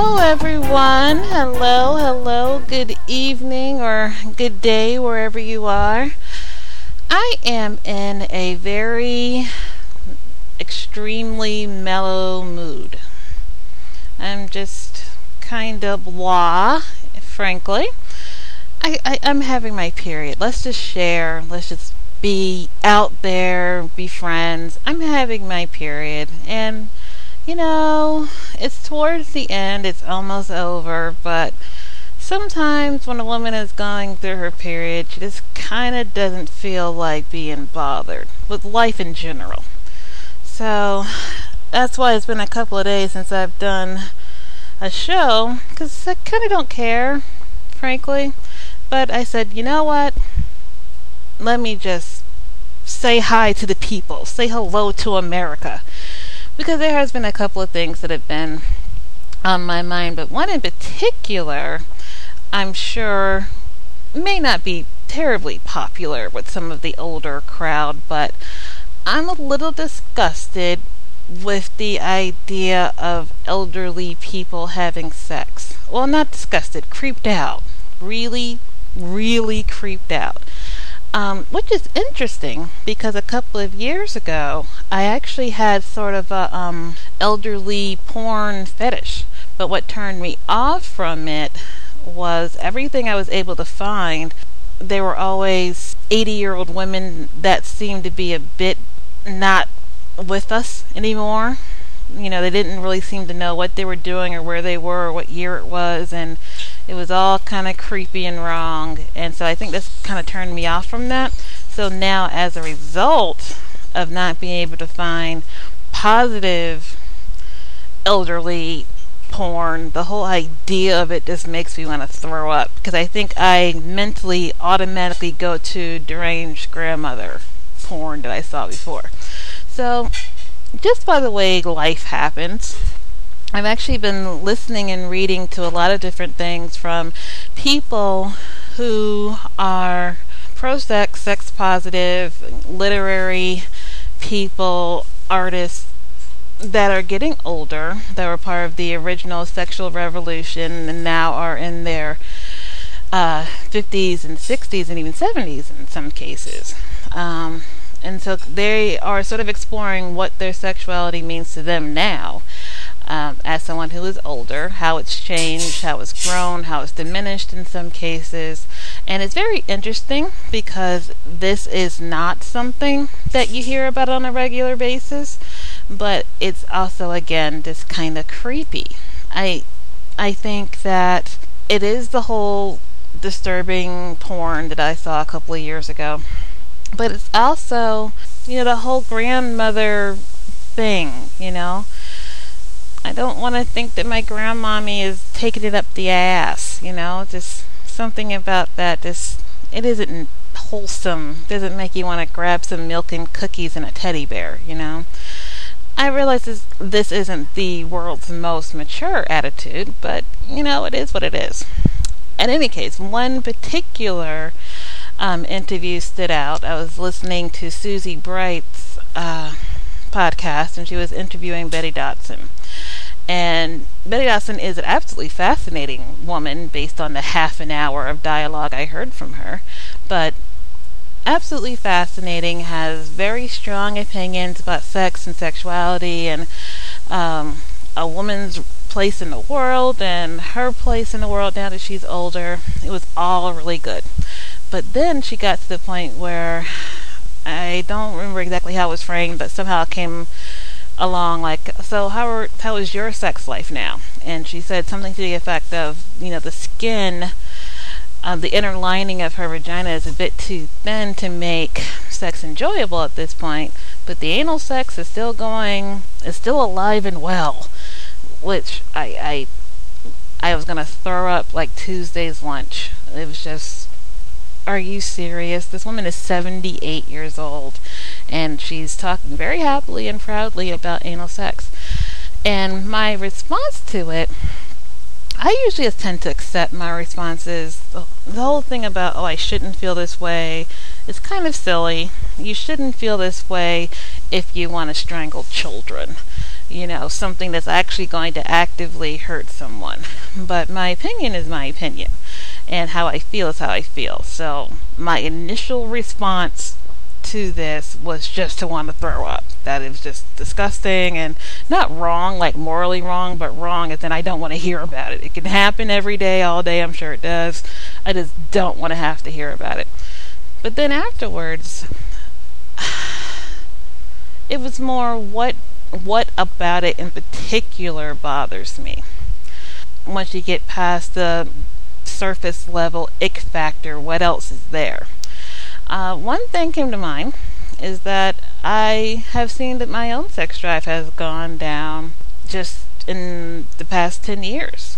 Hello, everyone. Hello, hello. Good evening or good day, wherever you are. I am in a very extremely mellow mood. I'm just kind of blah, frankly. I, I, I'm having my period. Let's just share. Let's just be out there, be friends. I'm having my period. And you know, it's towards the end, it's almost over, but sometimes when a woman is going through her period, she just kind of doesn't feel like being bothered with life in general. So that's why it's been a couple of days since I've done a show, because I kind of don't care, frankly. But I said, you know what? Let me just say hi to the people, say hello to America because there has been a couple of things that have been on my mind, but one in particular, I'm sure may not be terribly popular with some of the older crowd, but I'm a little disgusted with the idea of elderly people having sex. Well, not disgusted, creeped out. Really, really creeped out. Um, which is interesting because a couple of years ago, I actually had sort of a um, elderly porn fetish. But what turned me off from it was everything I was able to find. They were always 80 year old women that seemed to be a bit not with us anymore. You know, they didn't really seem to know what they were doing or where they were or what year it was. And it was all kind of creepy and wrong. And so I think this kind of turned me off from that. So now, as a result of not being able to find positive elderly porn, the whole idea of it just makes me want to throw up because I think I mentally automatically go to deranged grandmother porn that I saw before. So, just by the way life happens, I've actually been listening and reading to a lot of different things from people who are pro sex, sex positive, literary people, artists that are getting older, that were part of the original sexual revolution and now are in their uh, 50s and 60s and even 70s in some cases. Um, and so they are sort of exploring what their sexuality means to them now um, as someone who is older, how it's changed, how it's grown, how it's diminished in some cases. And it's very interesting because this is not something that you hear about on a regular basis, but it's also, again, just kind of creepy. I, I think that it is the whole disturbing porn that I saw a couple of years ago. But it's also, you know, the whole grandmother thing, you know. I don't want to think that my grandmommy is taking it up the ass, you know, just something about that just it isn't wholesome. Doesn't make you want to grab some milk and cookies and a teddy bear, you know. I realize this, this isn't the world's most mature attitude, but you know, it is what it is. In any case, one particular um, interview stood out. I was listening to Susie Bright's uh, podcast, and she was interviewing Betty Dodson. And Betty Dodson is an absolutely fascinating woman based on the half an hour of dialogue I heard from her. But absolutely fascinating, has very strong opinions about sex and sexuality and um, a woman's place in the world and her place in the world now that she's older. It was all really good. But then she got to the point where I don't remember exactly how it was framed, but somehow it came along like so how are, how is your sex life now? And she said something to the effect of you know the skin uh, the inner lining of her vagina is a bit too thin to make sex enjoyable at this point but the anal sex is still going is still alive and well which i i i was gonna throw up like tuesday's lunch. It was just are you serious? This woman is 78 years old and she's talking very happily and proudly about anal sex. And my response to it, I usually tend to accept my responses. The, whole thing about, oh, I shouldn't feel this way, is kind of silly. You shouldn't feel this way if you want to strangle children. you know, something that's actually going to actively hurt someone. But my opinion is my opinion, and how I feel is how I feel. So my initial response to this was just to want to throw up. That it was just disgusting and not wrong, like morally wrong, but wrong as in I don't want to hear about it. It can happen every day, all day, I'm sure it does. I just don't want to have to hear about it. But then afterwards, it was more what what about it in particular bothers me. Once you get past the surface level ick factor, what else is there? Uh, one thing came to mind is that I have seen that my own sex drive has gone down just in the past 10 years.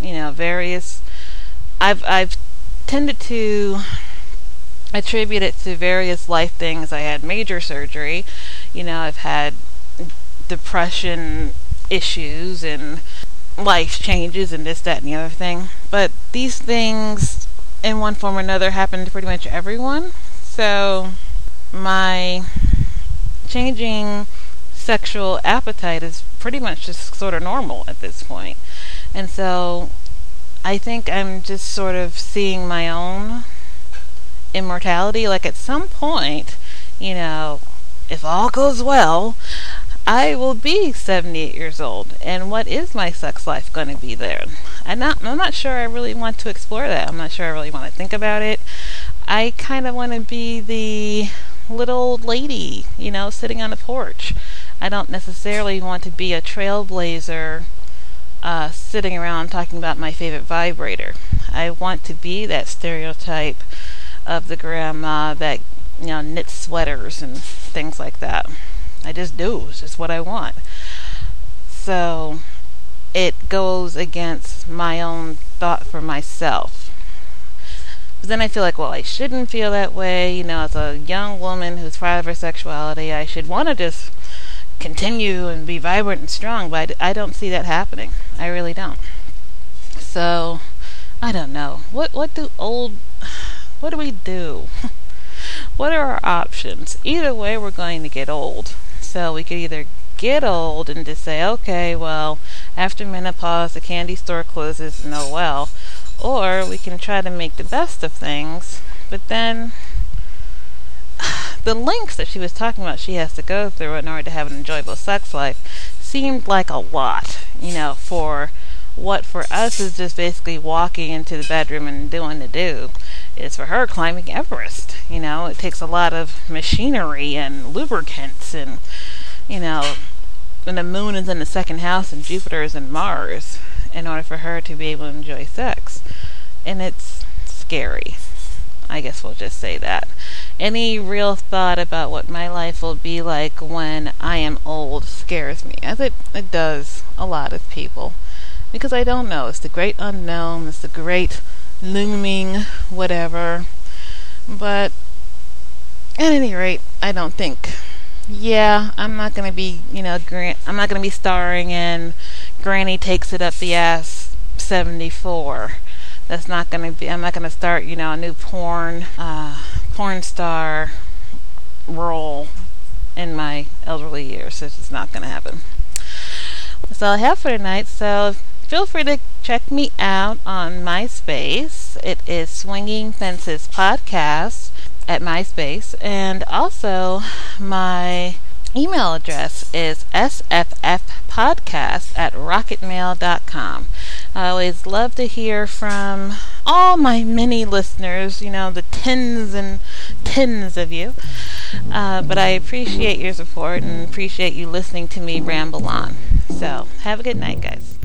You know, various I've I've tended to attribute it to various life things. I had major surgery. You know, I've had depression issues and life changes and this, that, and the other thing. But these things, in one form or another, happen to pretty much everyone. So, my changing sexual appetite is pretty much just sort of normal at this point. And so, I think I'm just sort of seeing my own immortality. Like, at some point, you know, if all goes well, I will be 78 years old, and what is my sex life going to be there? I'm not, I'm not sure I really want to explore that. I'm not sure I really want to think about it. I kind of want to be the little old lady, you know, sitting on the porch. I don't necessarily want to be a trailblazer uh, sitting around talking about my favorite vibrator. I want to be that stereotype of the grandma that, you know, knits sweaters and things like that. I just do. It's just what I want. So it goes against my own thought for myself. But then I feel like, well, I shouldn't feel that way. You know, as a young woman who's proud of her sexuality, I should want to just continue and be vibrant and strong, but I don't see that happening. I really don't. So, I don't know. What what do old what do we do? what are our options? Either way, we're going to get old. So we could either get old and to say, okay, well, after menopause, the candy store closes, and oh well. Or we can try to make the best of things, but then the links that she was talking about she has to go through in order to have an enjoyable sex life seemed like a lot, you know, for what for us is just basically walking into the bedroom and doing the do is for her climbing Everest. You know, it takes a lot of machinery and lubricants and, you know, when the moon is in the second house and Jupiter is in Mars in order for her to be able to enjoy sex. And it's scary. I guess we'll just say that. Any real thought about what my life will be like when I am old scares me, as it, it does a lot of people. Because I don't know. It's the great unknown. It's the great looming whatever. But at any rate, I don't think. Yeah, I'm not gonna be, you know. I'm not gonna be starring in Granny Takes It Up the Ass 74. That's not gonna be. I'm not gonna start, you know, a new porn, uh, porn star role in my elderly years. It's just not gonna happen. That's all I have for tonight. So feel free to check me out on MySpace. It is Swinging Fences Podcast at MySpace. And also, my email address is sffpodcast at rocketmail.com. I always love to hear from all my many listeners, you know, the tens and tens of you. Uh, but I appreciate your support and appreciate you listening to me ramble on. So, have a good night, guys.